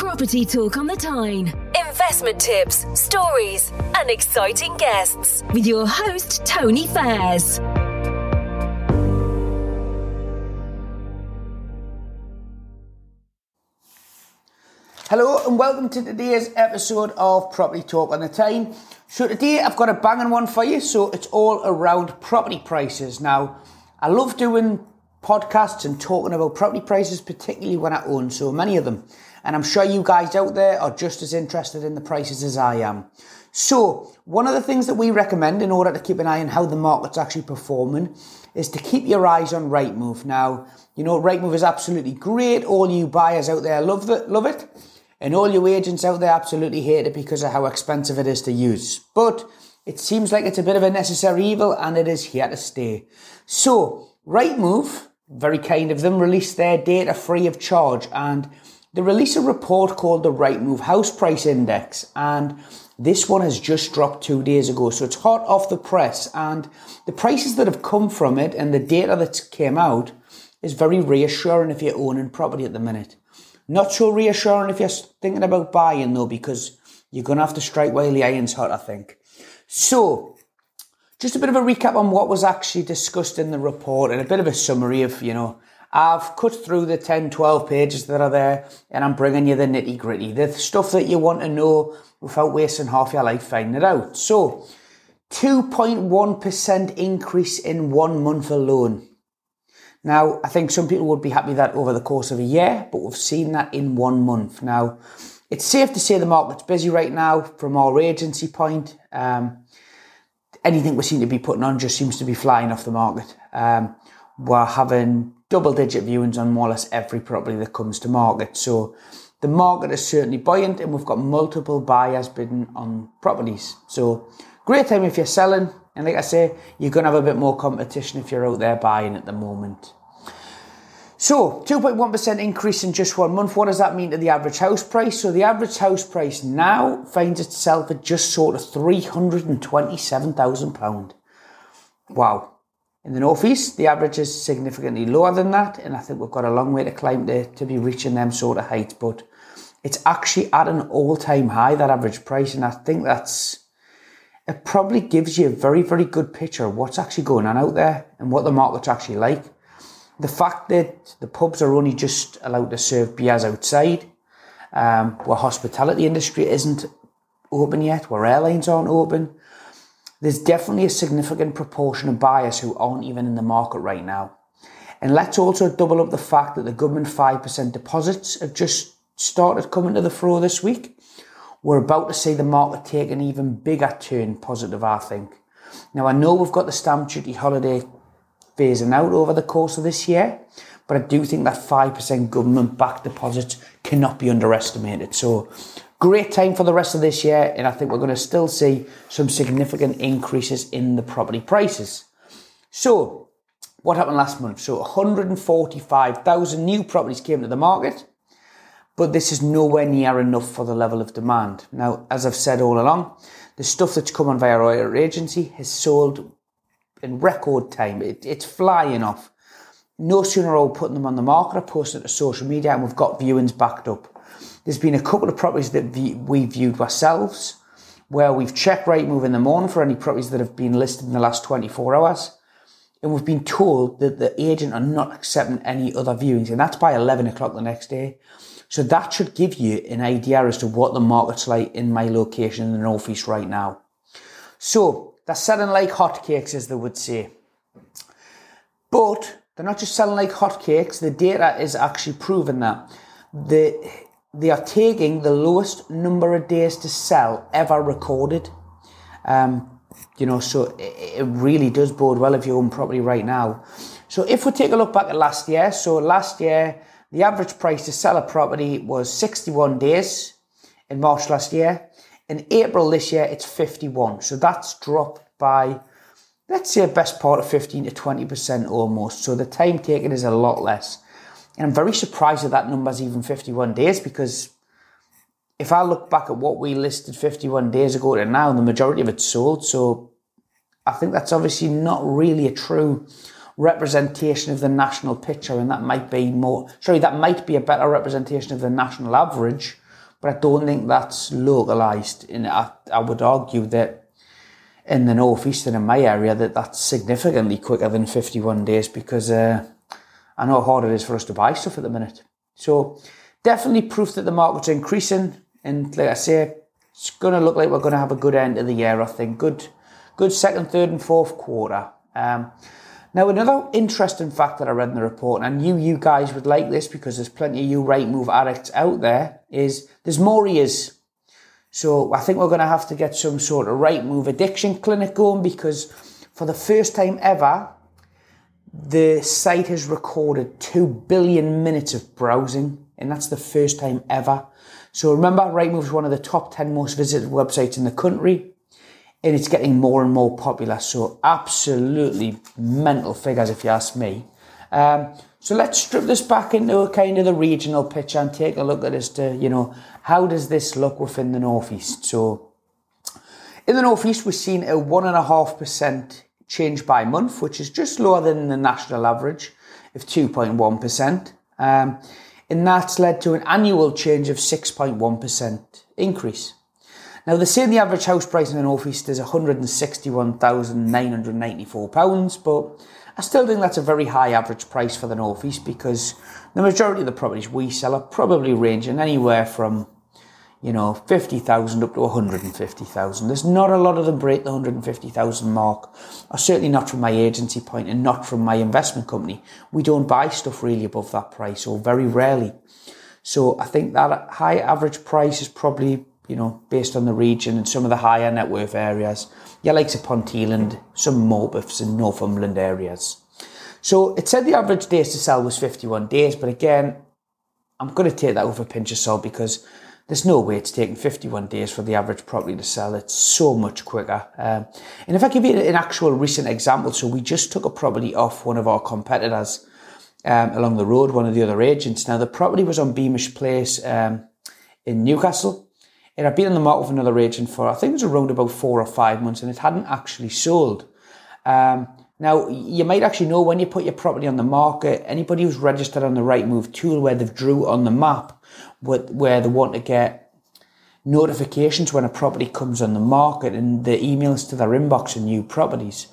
Property Talk on the Tyne. Investment tips, stories, and exciting guests with your host, Tony Fairs. Hello and welcome to today's episode of Property Talk on the Tyne. So today I've got a banging one for you. So it's all around property prices. Now, I love doing podcasts and talking about property prices, particularly when I own so many of them. And I'm sure you guys out there are just as interested in the prices as I am. So, one of the things that we recommend in order to keep an eye on how the market's actually performing is to keep your eyes on Rightmove. Now, you know, Rightmove is absolutely great. All you buyers out there love it, love it. And all you agents out there absolutely hate it because of how expensive it is to use. But it seems like it's a bit of a necessary evil and it is here to stay. So, Rightmove, very kind of them, released their data free of charge and they released a report called the Rightmove House Price Index. And this one has just dropped two days ago. So it's hot off the press and the prices that have come from it and the data that came out is very reassuring if you're owning property at the minute. Not so reassuring if you're thinking about buying though, because you're going to have to strike while the iron's hot, I think. So, just a bit of a recap on what was actually discussed in the report and a bit of a summary of, you know, I've cut through the 10, 12 pages that are there and I'm bringing you the nitty gritty, the stuff that you want to know without wasting half your life finding it out. So, 2.1% increase in one month alone. Now, I think some people would be happy that over the course of a year, but we've seen that in one month. Now, it's safe to say the market's busy right now from our agency point. Um, anything we seem to be putting on just seems to be flying off the market. Um, we're having double digit viewings on more or less every property that comes to market. So the market is certainly buoyant and we've got multiple buyers bidding on properties. So great time if you're selling. And like I say, you're going to have a bit more competition if you're out there buying at the moment. So, 2.1% increase in just one month. What does that mean to the average house price? So, the average house price now finds itself at just sort of £327,000. Wow. In the northeast, the average is significantly lower than that, and I think we've got a long way to climb to, to be reaching them sort of heights. But it's actually at an all-time high that average price, and I think that's it probably gives you a very, very good picture of what's actually going on out there and what the market's actually like the fact that the pubs are only just allowed to serve beers outside, um, where hospitality industry isn't open yet, where airlines aren't open, there's definitely a significant proportion of buyers who aren't even in the market right now. And let's also double up the fact that the government 5% deposits have just started coming to the fore this week. We're about to see the market take an even bigger turn positive, I think. Now, I know we've got the stamp duty holiday phasing out over the course of this year. But I do think that 5% government backed deposits cannot be underestimated. So, great time for the rest of this year. And I think we're going to still see some significant increases in the property prices. So, what happened last month? So, 145,000 new properties came to the market. But this is nowhere near enough for the level of demand. Now, as I've said all along, the stuff that's come on via our agency has sold in record time. It, it's flying off. No sooner are we putting them on the market, I post it to social media and we've got viewings backed up. There's been a couple of properties that we viewed ourselves where we've checked Rightmove in the morning for any properties that have been listed in the last 24 hours. And we've been told that the agent are not accepting any other viewings, and that's by 11 o'clock the next day. So that should give you an idea as to what the market's like in my location in the Northeast right now. So they're selling like hotcakes, as they would say. But they're not just selling like hotcakes. The data is actually proving that. The, they are taking the lowest number of days to sell ever recorded. Um, you know, so it, it really does bode well if you own property right now. So if we take a look back at last year, so last year, the average price to sell a property was 61 days in March last year. In April this year, it's 51. So that's dropped by, let's say, best part of 15 to 20% almost. So the time taken is a lot less. And I'm very surprised that that number is even 51 days because if I look back at what we listed 51 days ago to now, the majority of it's sold. So I think that's obviously not really a true representation of the national picture, and that might be more, sorry, that might be a better representation of the national average but I don't think that's localised. And I, I would argue that in the northeast and in my area that that's significantly quicker than 51 days because uh, I know how hard it is for us to buy stuff at the minute. So definitely proof that the market's increasing. And like I say, it's going to look like we're going to have a good end of the year, I think. Good, good second, third, and fourth quarter. Um, now, another interesting fact that I read in the report, and I knew you guys would like this because there's plenty of you Rightmove addicts out there, is there's more ears. So I think we're going to have to get some sort of Rightmove addiction clinic going because for the first time ever, the site has recorded 2 billion minutes of browsing, and that's the first time ever. So remember, Rightmove is one of the top 10 most visited websites in the country, and it's getting more and more popular. So absolutely mental figures, if you ask me. Um, so let's strip this back into a kind of the regional picture and take a look at as to, you know, how does this look within the Northeast? So in the Northeast, we've seen a 1.5% change by month, which is just lower than the national average of 2.1%. Um, and that's led to an annual change of 6.1% increase. Now, they say the average house price in the North East is £161,994, but I still think that's a very high average price for the North East because the majority of the properties we sell are probably ranging anywhere from you know, 50,000 up to 150,000. There's not a lot of them break the 150,000 mark, or certainly not from my agency point and not from my investment company. We don't buy stuff really above that price, or very rarely. So I think that high average price is probably, you know, based on the region and some of the higher net worth areas. Yeah, like Ponteland, some Morpeths and Northumberland areas. So it said the average days to sell was 51 days, but again, I'm going to take that with a pinch of salt because there's no way it's taking 51 days for the average property to sell. It's so much quicker. Um, and if I give you an actual recent example, so we just took a property off one of our competitors um, along the road, one of the other agents. Now, the property was on Beamish Place um, in Newcastle. It had been on the market with another agent for, I think it was around about four or five months, and it hadn't actually sold. Um, now, you might actually know when you put your property on the market, anybody who's registered on the Rightmove tool where they've drew on the map, where they want to get notifications when a property comes on the market and the emails to their inbox and new properties.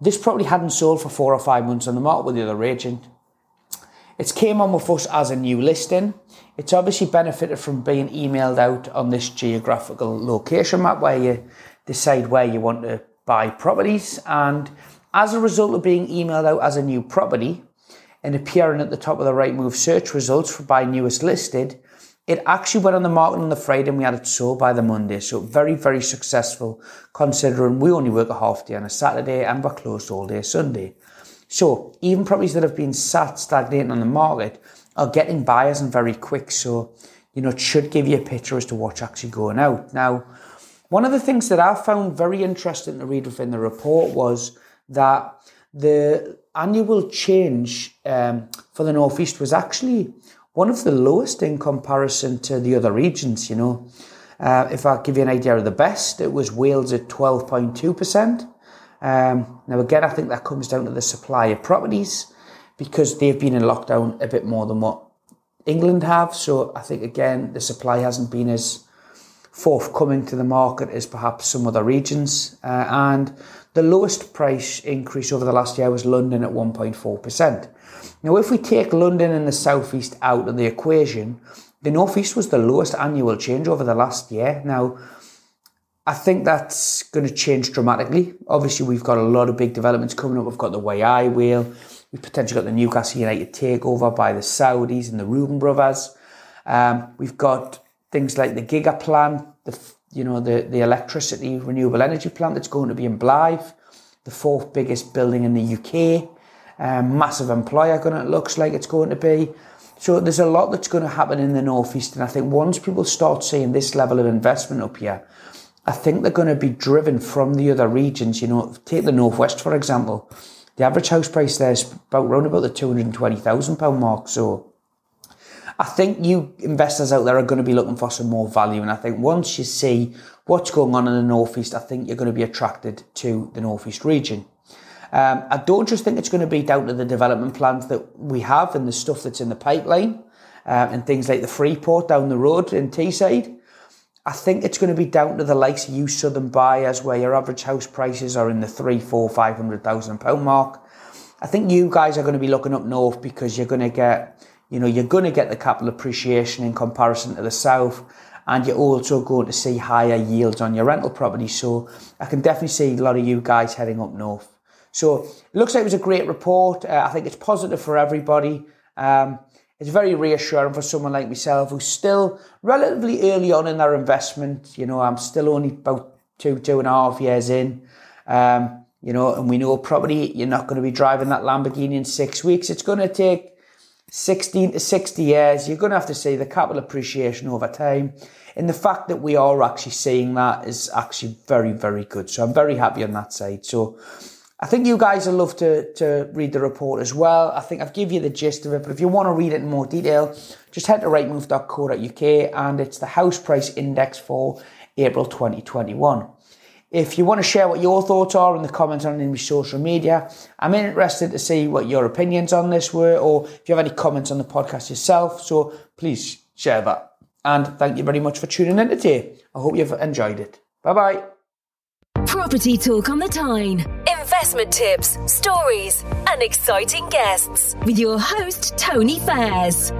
This property hadn't sold for four or five months on the market with the other agent. It's came on with us as a new listing. It's obviously benefited from being emailed out on this geographical location map where you decide where you want to buy properties. And as a result of being emailed out as a new property and appearing at the top of the Rightmove search results for by newest listed, it actually went on the market on the Friday and we had it sold by the Monday. So very, very successful considering we only work a half day on a Saturday and we're closed all day Sunday. So even properties that have been sat stagnating on the market are getting buyers and very quick. So, you know, it should give you a picture as to what's actually going out. Now, one of the things that I found very interesting to read within the report was that the annual change um, for the Northeast was actually one of the lowest in comparison to the other regions, you know. Uh, if I give you an idea of the best, it was Wales at 12.2%. Um, now, again, I think that comes down to the supply of properties because they've been in lockdown a bit more than what England have. So I think, again, the supply hasn't been as forthcoming to the market as perhaps some other regions. Uh, and the lowest price increase over the last year was London at 1.4%. Now, if we take London and the southeast out of the equation, the northeast was the lowest annual change over the last year. Now, I think that's going to change dramatically. Obviously, we've got a lot of big developments coming up. We've got the Whey Aye wheel. We've potentially got the Newcastle United takeover by the Saudis and the Reuben brothers. Um, we've got things like the Giga Plan, the you know the the electricity renewable energy plant that's going to be in Blyth, the fourth biggest building in the UK um, massive employer going to looks like it's going to be. So there's a lot that's going to happen in the northeast, and I think once people start seeing this level of investment up here, I think they're going to be driven from the other regions. You know, take the northwest for example. The average house price there is about around about the two hundred and twenty thousand pound mark. So I think you investors out there are going to be looking for some more value. And I think once you see what's going on in the Northeast, I think you're going to be attracted to the Northeast region. Um, I don't just think it's going to be down to the development plans that we have and the stuff that's in the pipeline. um, and things like the Freeport down the road in Teesside. I think it's going to be down to the likes of you southern buyers where your average house prices are in the three, four, five hundred thousand pound mark. I think you guys are going to be looking up north because you're going to get, you know, you're going to get the capital appreciation in comparison to the south and you're also going to see higher yields on your rental property. So I can definitely see a lot of you guys heading up north. So it looks like it was a great report. Uh, I think it's positive for everybody. Um, it's very reassuring for someone like myself who's still relatively early on in their investment. You know, I'm still only about two, two and a half years in. Um, you know, and we know property, you're not going to be driving that Lamborghini in six weeks. It's going to take 16 to 60 years. You're going to have to see the capital appreciation over time. And the fact that we are actually seeing that is actually very, very good. So I'm very happy on that side. So I think you guys will love to, to read the report as well. I think I've given you the gist of it, but if you want to read it in more detail, just head to rightmove.co.uk and it's the house price index for April 2021. If you want to share what your thoughts are in the comments on any social media, I'm interested to see what your opinions on this were, or if you have any comments on the podcast yourself. So please share that. And thank you very much for tuning in today. I hope you've enjoyed it. Bye bye. Property Talk on the Tyne. Investment tips, stories, and exciting guests with your host, Tony Fairs.